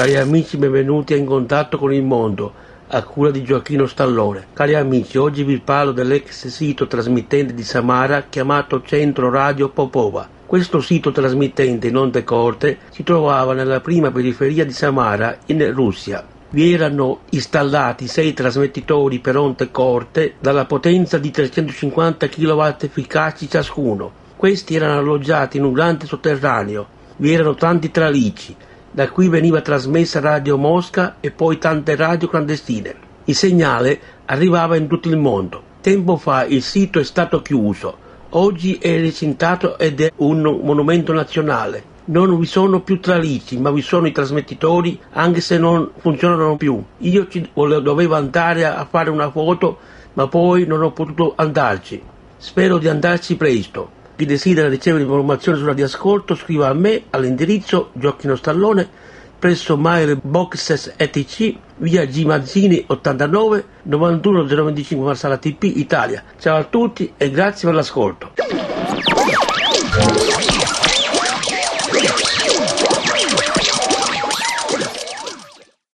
Cari amici, benvenuti in contatto con il mondo, a cura di Gioacchino Stallone. Cari amici, oggi vi parlo dell'ex sito trasmittente di Samara chiamato Centro Radio Popova. Questo sito trasmittente in onde corte si trovava nella prima periferia di Samara, in Russia. Vi erano installati sei trasmettitori per onde corte dalla potenza di 350 kW efficaci ciascuno. Questi erano alloggiati in un grande sotterraneo. Vi erano tanti tralicci, da cui veniva trasmessa Radio Mosca e poi tante radio clandestine. Il segnale arrivava in tutto il mondo. Tempo fa il sito è stato chiuso, oggi è recintato ed è un monumento nazionale. Non vi sono più tralicci, ma vi sono i trasmettitori, anche se non funzionano più. Io ci dovevo andare a fare una foto, ma poi non ho potuto andarci. Spero di andarci presto. Chi desidera ricevere informazioni sulla di ascolto scriva a me all'indirizzo Gioacchino Stallone presso Maire Boxes ETC via Gimazzini 89 91025 Marsala TP Italia. Ciao a tutti e grazie per l'ascolto.